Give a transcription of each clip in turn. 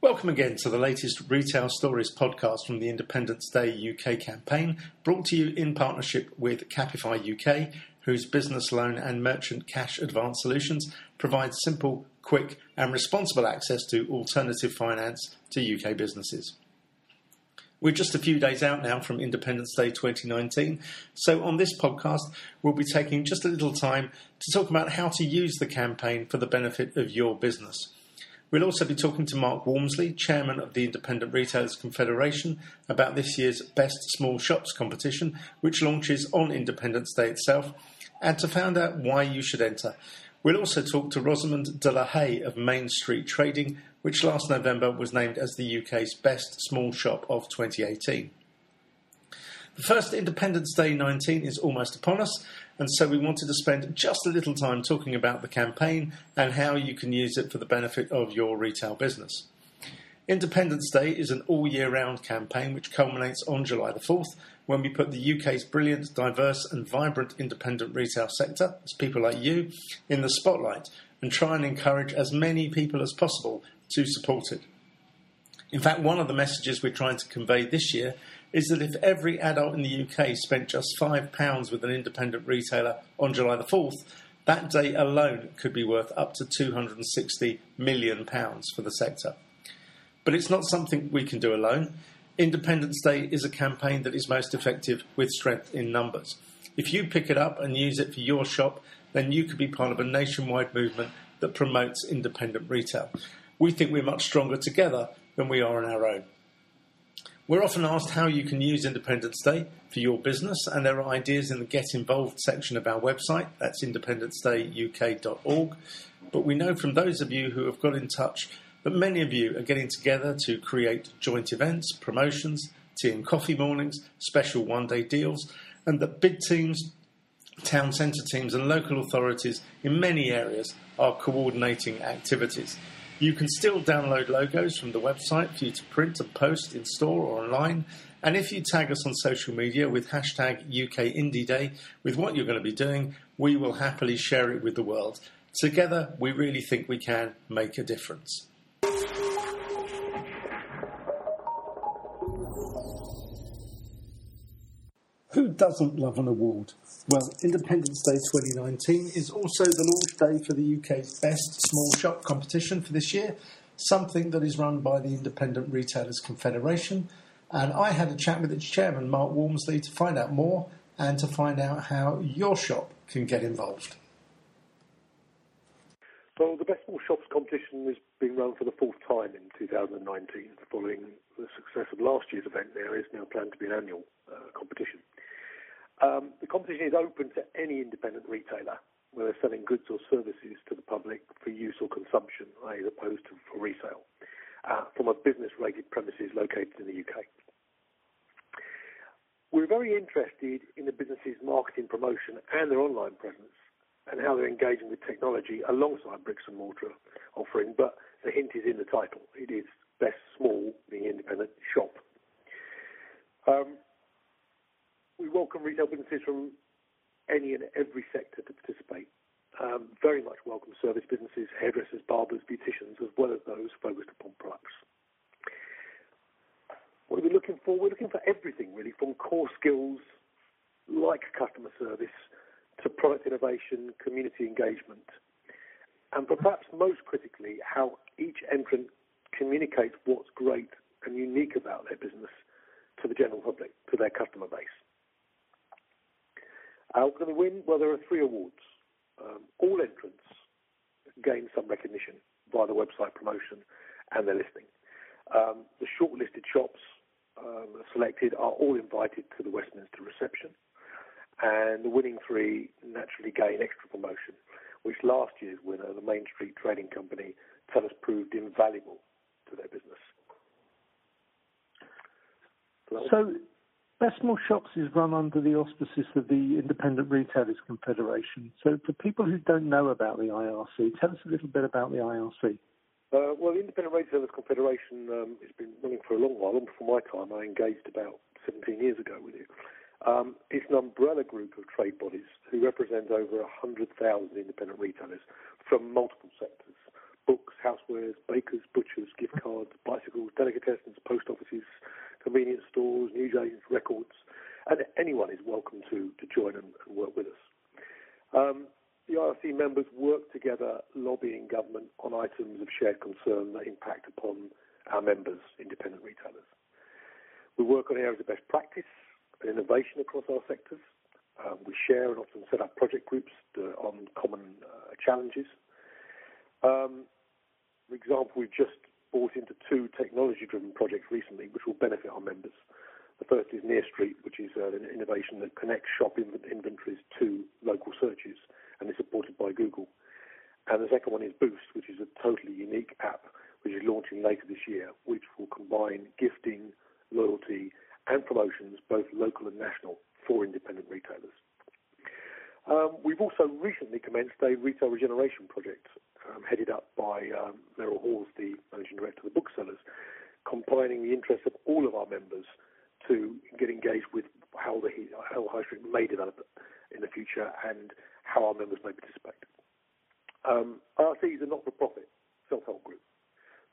Welcome again to the latest Retail Stories podcast from the Independents' Day UK campaign, brought to you in partnership with Capify UK, whose business loan and merchant cash advance solutions provide simple, quick, and responsible access to alternative finance to UK businesses. We're just a few days out now from Independents' Day 2019, so on this podcast, we'll be taking just a little time to talk about how to use the campaign for the benefit of your business. We'll also be talking to Mark Walmsley, Chairman of the Independent Retailers Confederation, about this year's Best Small Shops competition, which launches on Independents' Day itself, and to find out why you should enter. We'll also talk to Rosamund De La Hey of Mainstreet Trading, which last November was named as the UK's Best Small Shop of 2018. The first Independents' Day 19 is almost upon us, and so we wanted to spend just a little time talking about the campaign and how you can use it for the benefit of your retail business. Independents' Day is an all year round campaign which culminates on July the 4th when we put the UK's brilliant, diverse, and vibrant independent retail sector, as people like you, in the spotlight and try and encourage as many people as possible to support it. In fact, one of the messages we're trying to convey this year is that if every adult in the UK spent just £5 with an independent retailer on July the 4th, that day alone could be worth up to £260 million for the sector. But it's not something we can do alone. Independents' Day is a campaign that is most effective with strength in numbers. If you pick it up and use it for your shop, then you could be part of a nationwide movement that promotes independent retail. We think we're much stronger together than we are on our own. We're often asked how you can use Independents' Day for your business, and there are ideas in the Get Involved section of our website. That's independencedayuk.org. But we know from those of you who have got in touch that many of you are getting together to create joint events, promotions, tea and coffee mornings, special one day deals, and that big teams, town centre teams, and local authorities in many areas are coordinating activities. You can still download logos from the website for you to print and post in store or online. And if you tag us on social media with hashtag UK Indie Day with what you're going to be doing, we will happily share it with the world. Together, we really think we can make a difference. Who doesn't love an award? Well, Independents' Day 2019 is also the launch day for the UK's best small shop competition for this year, something that is run by the Independent Retailers Confederation. And I had a chat with its chairman, Mark Walmsley, to find out more and to find out how your shop can get involved. Well, the Best Small Shops competition is being run for the fourth time in 2019, following the success of last year's event. There is now planned to be an annual uh, competition. Um, the competition is open to any independent retailer, whether selling goods or services to the public for use or consumption, as opposed to for resale, uh, from a business-rated premises located in the UK. We're very interested in the business's marketing promotion and their online presence and how they're engaging with technology alongside bricks and mortar offering, but the hint is in the title. It is best small, being independent shop. Um, welcome retail businesses from any and every sector to participate. Um, very much welcome service businesses, hairdressers, barbers, beauticians, as well as those focused upon products. What are we looking for? We're looking for everything really, from core skills like customer service to product innovation, community engagement, and perhaps most critically, how each entrant communicates what's great and unique about their business to the general public, to their customer base. How can we win? Well, there are three awards. Um, all entrants gain some recognition via the website promotion and their listing. Um, the shortlisted shops um, selected are all invited to the Westminster reception, and the winning three naturally gain extra promotion, which last year's winner, the Mainstreet Trading Company, tell us proved invaluable to their business. So, Small Shops is run under the auspices of the Independent Retailers Confederation. So, for people who don't know about the IRC, tell us a little bit about the IRC. Uh, well, the Independent Retailers Confederation um, has been running for a long while. Long before my time, I engaged about 17 years ago with it. Um, it's an umbrella group of trade bodies who represent over 100,000 independent retailers from multiple sectors books, housewares, bakers, butchers, gift cards, bicycles, delicatessens, post offices, convenience stores, news agents, records, and anyone is welcome to, to join and, and work with us. Um, the IRC members work together lobbying government on items of shared concern that impact upon our members, independent retailers. We work on areas of best practice and innovation across our sectors. Um, we share and often set up project groups to, on common uh, challenges. Um, for example, we've just bought into two technology-driven projects recently, which will benefit our members. The first is NearSt, which is uh, an innovation that connects shop inventories to local searches and is supported by Google. And the second one is Boost, which is a totally unique app which is launching later this year, which will combine gifting, loyalty, and promotions, both local and national, for independent retailers. Um, we've also recently commenced a retail regeneration project um, headed up by um, Meryl Halls, the managing director of the booksellers, combining the interests of all of our members to get engaged with how the how High Street may develop in the future and how our members may participate. Um, IRC is a not-for-profit self-help group.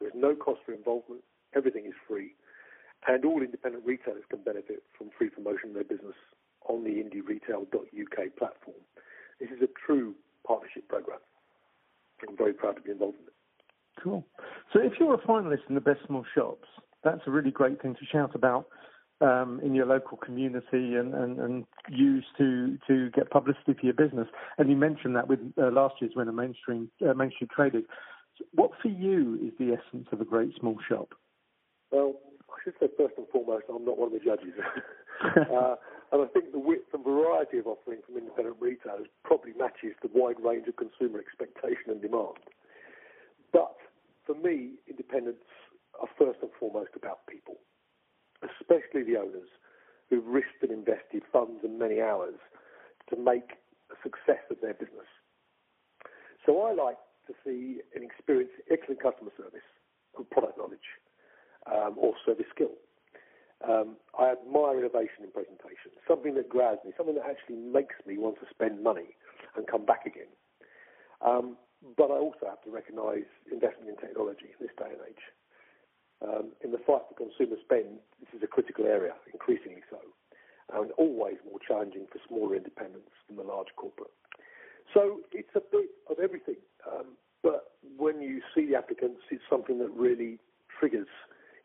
There is no cost for involvement. Everything is free, and all independent retailers can benefit from free promotion of their business on the indieretail.uk platform. This is a true partnership program. I'm very proud to be involved in it. Cool. So if you're a finalist in the Best Small Shops, that's a really great thing to shout about um, in your local community and, and, and use to, to get publicity for your business. And you mentioned that with uh, last year's winner, Mainstream, uh, Mainstream Traders. What for you is the essence of a great small shop? Well, I should say first and foremost, I'm not one of the judges. uh, and I think the width and variety of offering from independent retailers probably matches the wide range of consumer expectation and demand. But for me, independents are first and foremost about people especially the owners who've risked and invested funds and many hours to make a success of their business. So I like to see and experience excellent customer service and product knowledge um, or service skill. Um, I admire innovation in presentation, something that grabs me, something that actually makes me want to spend money and come back again. Um, but I also have to recognise investment in technology in this day and age. Um, in the fight for consumer spend, this is a critical area, increasingly so, and always more challenging for smaller independents than the large corporate. So it's a bit of everything. Um, but when you see the applicants, it's something that really triggers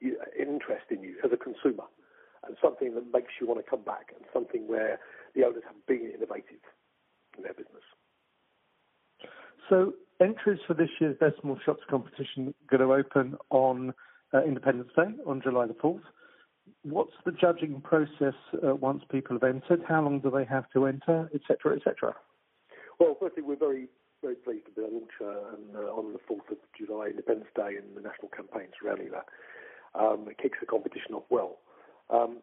interest in you as a consumer and something that makes you want to come back and something where the owners have been innovative in their business. So entries for this year's Best Small Shops competition going to open on uh, Independents' Day on July the 4th. What's the judging process uh, once people have entered? How long do they have to enter, etc., etc.? Well, firstly, we're very, very pleased to be a launcher and, uh, on the 4th of July, Independents' Day, and the national campaign surrounding that. Um, it kicks the competition off well. Um,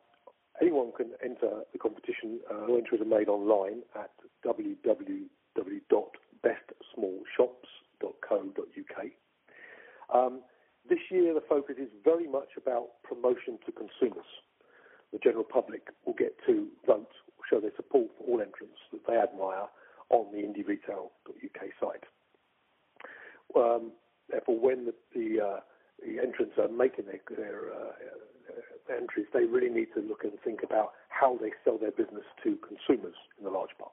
anyone can enter the competition. Uh, entries are made online at www.bestsmallshops.co.uk. Um, this year, the focus is very much about promotion to consumers. The general public will get to vote, show their support for all entrants that they admire on the indieretail.uk site. Um, therefore, when the, the, uh, the, entrants are making their, their uh, entries, they really need to look and think about how they sell their business to consumers in the large part.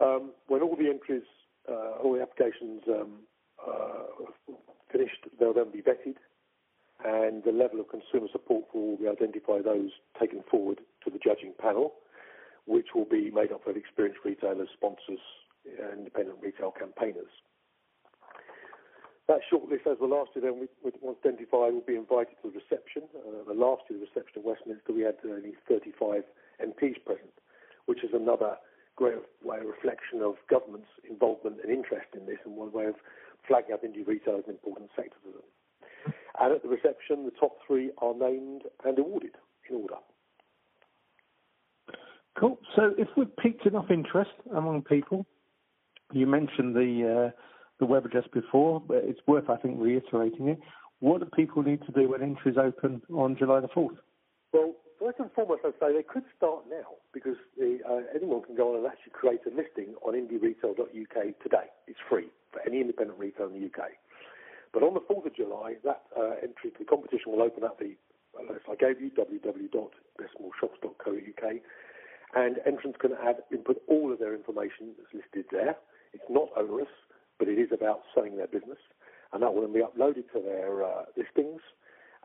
Um, when all the entries, uh, all the applications um, uh, finished, they'll then be vetted, and the level of consumer support will be identify those taken forward to the judging panel, which will be made up of experienced retailers, sponsors, and independent retail campaigners. That shortlist, as the last year, then, once identified, will be invited to the reception. Uh, the last year, the reception at Westminster, we had only 35 MPs present, which is another great way of reflection of government's involvement and interest in this, and one way of flagging up indie retail as an important sector to them. And at the reception, the top three are named and awarded in order. Cool. So if we've piqued enough interest among people, you mentioned the uh, the web address before, but it's worth, I think, reiterating it. What do people need to do when entries open on July the 4th? Well, first and foremost, I'd say they could start now because the, uh, anyone can go on and actually create a listing on indieretail.uk today. It's free for any independent retailer in the UK. But on the 4th of July, that uh, entry to the competition will open up the list I gave you, www.bestsmallshops.co.uk, and entrants can add input all of their information that's listed there. It's not onerous, but it is about selling their business, and that will then be uploaded to their uh, listings.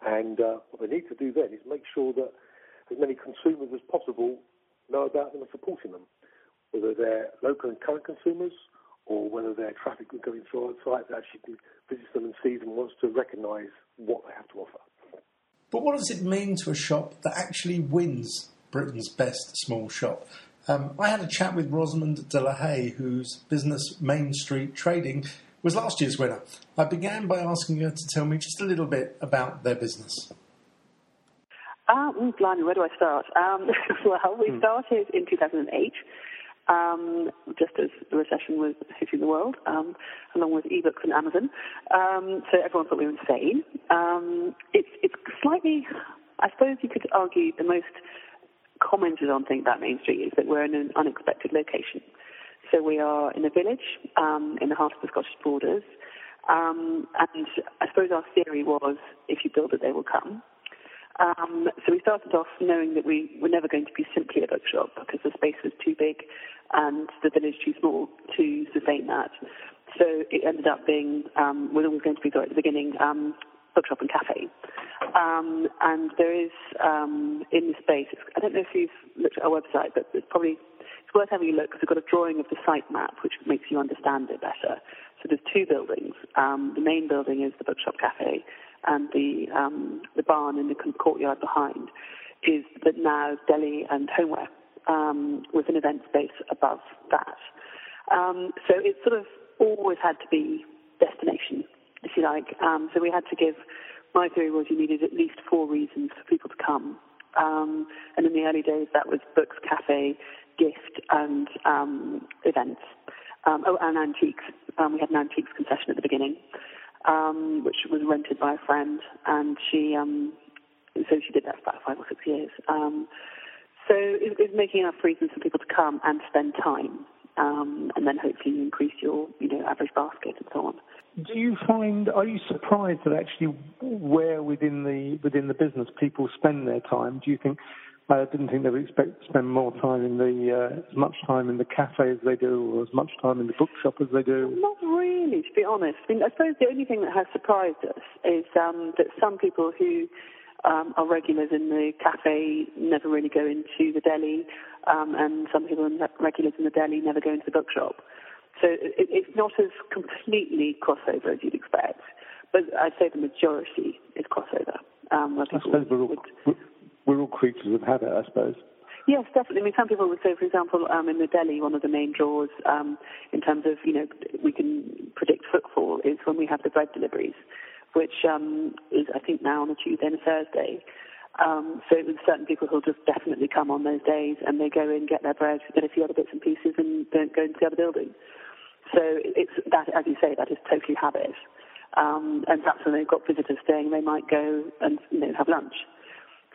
And uh, what they need to do then is make sure that as many consumers as possible know about them and supporting them, whether they're local and current consumers or whether they're traffic going through our site that actually visits them and sees and wants to recognise what they have to offer. But what does it mean to a shop that actually wins Britain's best small shop? Um, I had a chat with Rosamund De La Hey, whose business Mainstreet Trading was last year's winner. I began by asking her to tell me just a little bit about their business. Um, blimey, where do I start? Um, well, we hmm. started in 2008 um, just as the recession was hitting the world, um, along with ebooks and Amazon. Um, so everyone thought we were insane. Um, it's, it's slightly, I suppose you could argue, the most commented on thing about Mainstreet is that we're in an unexpected location. So we are in a village um, in the heart of the Scottish borders. Um, and I suppose our theory was if you build it, they will come. Um, so we started off knowing that we were never going to be simply a bookshop because the space was too big and the village too small to sustain that. So it ended up being, um, was always going to be, at the beginning, um, bookshop and cafe. Um, and there is, um, in the space, I don't know if you've looked at our website, but it's probably it's worth having a look because we've got a drawing of the site map which makes you understand it better. So there's two buildings. Um, the main building is the bookshop cafe, and the um, the barn in the courtyard behind is the now deli and homeware um, with an event space above that. Um, so it sort of always had to be destination, if you like. Um, so we had to give. My theory was you needed at least four reasons for people to come. Um, and in the early days, that was books, cafe, gift, and um, events. Um, oh, and antiques. Um, we had an antiques concession at the beginning um, which was rented by a friend, and she um, so she did that for about five or six years. Um, so it, it's making enough reasons for people to come and spend time, um, and then hopefully you increase your you know average basket and so on. Do you find? Are you surprised that actually where within the within the business people spend their time? Do you think I didn't think they would expect to spend more time in the uh, as much time in the cafe as they do, or as much time in the bookshop as they do. Not really, to be honest. I mean, I suppose the only thing that has surprised us is um, that some people who um, are regulars in the cafe never really go into the deli, um, and some people who are regulars in the deli never go into the bookshop. So it, it's not as completely crossover as you'd expect, but I'd say the majority is crossover. Um, I suppose we're all, would, we're all creatures of habit, I suppose. Yes, definitely. I mean, some people would say, for example, um, in the deli, one of the main draws um, in terms of, you know, we can predict footfall is when we have the bread deliveries, which um, is, I think, now on a Tuesday and a Thursday. Um, so with certain people who'll just definitely come on those days and they go in, get their bread, get a few other bits and pieces and don't go into the other building. So it's that, as you say, that is totally habit. Um, and perhaps when they've got visitors staying, they might go and, you know, have lunch.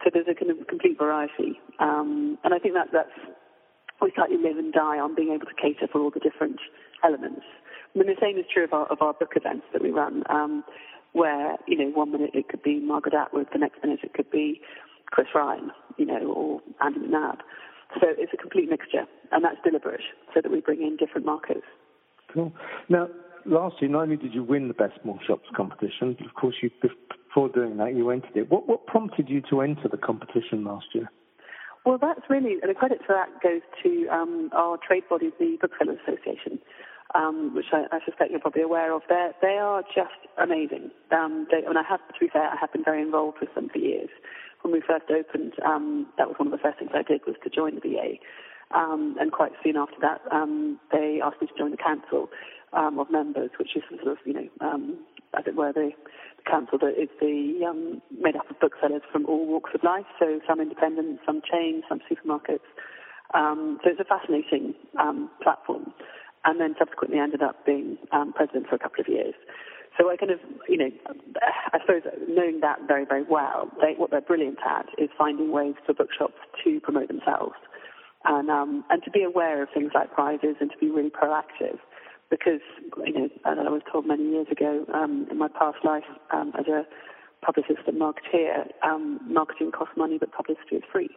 So there's a kind of complete variety. Um, and I think that that's, we slightly live and die on being able to cater for all the different elements. I mean, the same is true of our, of our book events that we run, um, where, you know, one minute it could be Margaret Atwood, the next minute it could be Chris Ryan, you know, or Andy McNab. So it's a complete mixture, and that's deliberate, so that we bring in different markets. Cool. Now, last year, not only did you win the Best Small Shops competition, but of course, you before doing that, you entered it. What, what prompted you to enter the competition last year? Well, that's really, and the credit for that goes to um, our trade body, the Booksellers Association, um, which I, I, suspect you're probably aware of. They're, they are just amazing. Um, they, and I have, to be fair, I have been very involved with them for years. When we first opened, um, that was one of the first things I did was to join the BA. Um, and quite soon after that, um, they asked me to join the council of members, which is sort of, you know, as it were, the council that is the um, made up of booksellers from all walks of life, so some independent, some chains, some supermarkets. Um, so it's a fascinating um, platform. and then subsequently ended up being um, president for a couple of years. So I kind of, you know, I suppose knowing that very, very well, they, what they're brilliant at is finding ways for bookshops to promote themselves and um, and to be aware of things like prizes and to be really proactive. Because you know, as I was told many years ago um, in my past life um, as a publicist and marketeer, um, marketing costs money, but publicity is free.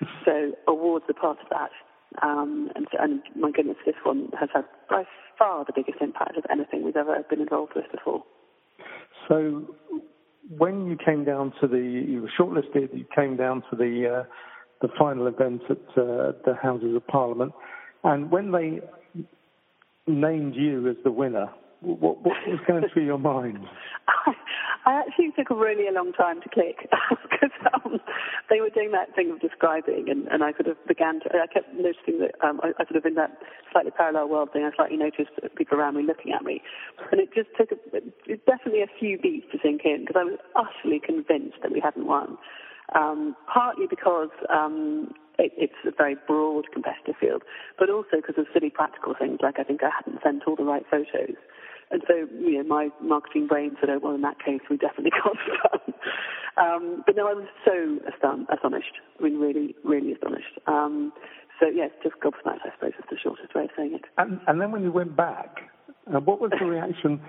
so awards are part of that. Um, and, and my goodness, this one has had by far the biggest impact of anything we've ever been involved with before. So, when you came down to the, you were shortlisted, you came down to the uh, the final event at uh, the Houses of Parliament, and when they named you as the winner, what, what was going through your mind? I actually took a really a long time to click because um, they were doing that thing of describing, and, and I sort of began to. I kept noticing that um, I, I sort of in that slightly parallel world thing. I slightly noticed people around me looking at me, and it just took a, it, definitely a few beats to sink in because I was utterly convinced that we hadn't won. Um, partly because um, it, it's a very broad competitive field, but also because of silly practical things like I think I hadn't sent all the right photos. And so, you know, my marketing brain said, oh, well, in that case, we definitely stunned. Um, but no, I was so astonished, astonished. I mean, really, really astonished. Um, so, yes, just gobsmacked, I suppose, is the shortest way of saying it. And, and then when you went back, uh, what was the reaction?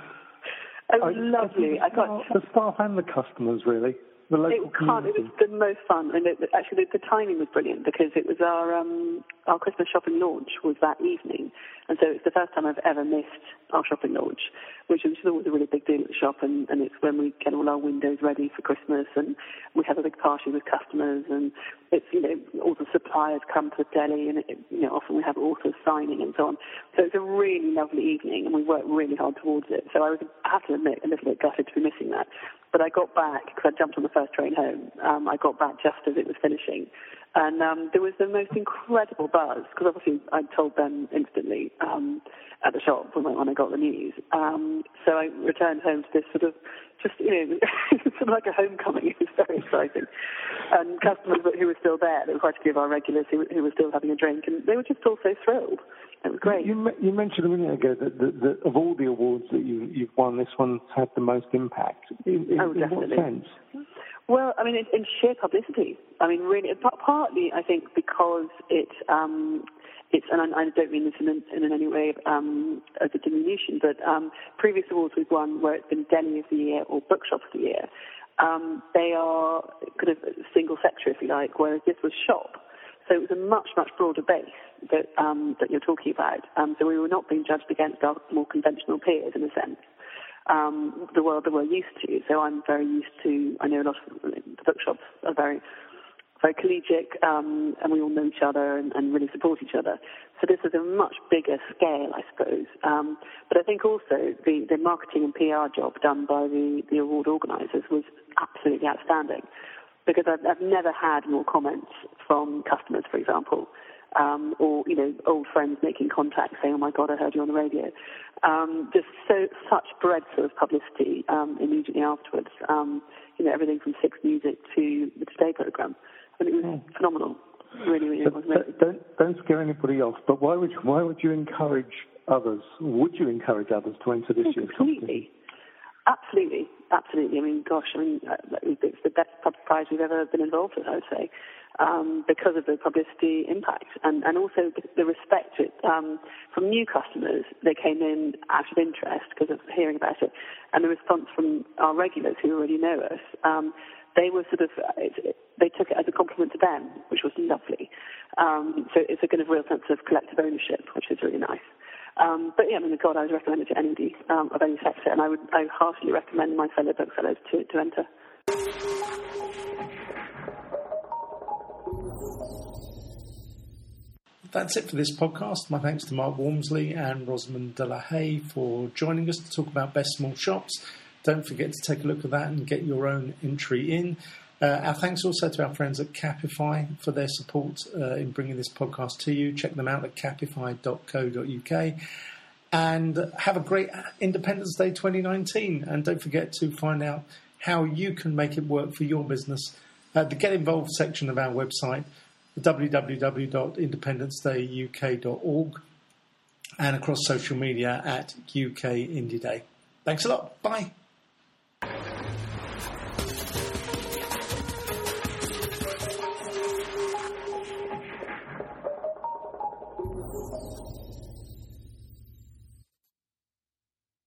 it was I, lovely. I got the staff and the customers, really. The local it, can't, it was the most fun, and it, actually the, the, timing was brilliant because it was our um, our Christmas shopping launch was that evening, and so it's the first time I've ever missed our shopping launch, which is always a really big deal at the shop, and, and it's when we get all our windows ready for Christmas, and we have a big party with customers, and it's you know all the suppliers come to the deli, and it, you know often we have authors signing and so on. So it's a really lovely evening, and we worked really hard towards it. So I was, I have to admit, a little bit gutted to be missing that. But I got back because I jumped on the first train home. Um, I got back just as it was finishing, and um, there was the most incredible buzz because obviously I told them instantly um, at the shop when I, when I got the news. Um, so I returned home to this sort of just you know sort of like a homecoming. It was very exciting, and customers who were still there. There were quite a few of our regulars who, who were still having a drink, and they were just all so thrilled. It was great. You, you mentioned a minute ago that, that, that, of all the awards that you, you've won, this one's had the most impact. In, in, oh, definitely. In what sense? Well, I mean, in, in sheer publicity. I mean, really, partly I think because it um, it's, and I, I, don't mean this in, in any way um, as a diminution, but um, previous awards we've won where it's been Deli of the Year or Bookshop of the Year, um, they are kind of single sector, if you like, whereas this was shop. So it was a much, much broader base that, um, that you're talking about. Um, so we were not being judged against our more conventional peers in a sense. Um, the world that we're used to. So I'm very used to, I know a lot of the bookshops are very, very collegiate, um, and we all know each other and, and, really support each other. So this is a much bigger scale, I suppose. Um, but I think also the, the marketing and PR job done by the, the award organisers was absolutely outstanding because I've, I've never had more comments from customers, for example, um, or you know old friends making contact saying, "Oh my God, I heard you on the radio." Um, just so such breadth of publicity um, immediately afterwards. Um, you know everything from Six Music to the Today program, and it was mm. phenomenal. Really, really so, was. Don't don't scare anybody off. But why would why would you encourage others? Would you encourage others to enter this year's competition? Absolutely, absolutely. I mean, gosh, I mean, uh, it's the best prize we've ever been involved with, I would say, um, because of the publicity impact and, and also the respect um, from new customers. They came in out of interest because of hearing about it, and the response from our regulars who already know us. Um, they were sort of they took it as a compliment to them, which was lovely. Um, so it's a kind of real sense of collective ownership, which is really nice. Um, but yeah, I mean, God, I would recommend it to anybody um, of any sector, and I would I heartily recommend my fellow booksellers to, to enter. That's it for this podcast. My thanks to Mark Walmsley and Rosamund De La Hey for joining us to talk about best small shops. Don't forget to take a look at that and get your own entry in. Uh, our thanks also to our friends at Capify for their support uh, in bringing this podcast to you. Check them out at capify.co.uk. And have a great Independents' Day 2019. And don't forget to find out how you can make it work for your business at the Get Involved section of our website, www.independencedayuk.org. and across social media at UK Indie Day. Thanks a lot. Bye.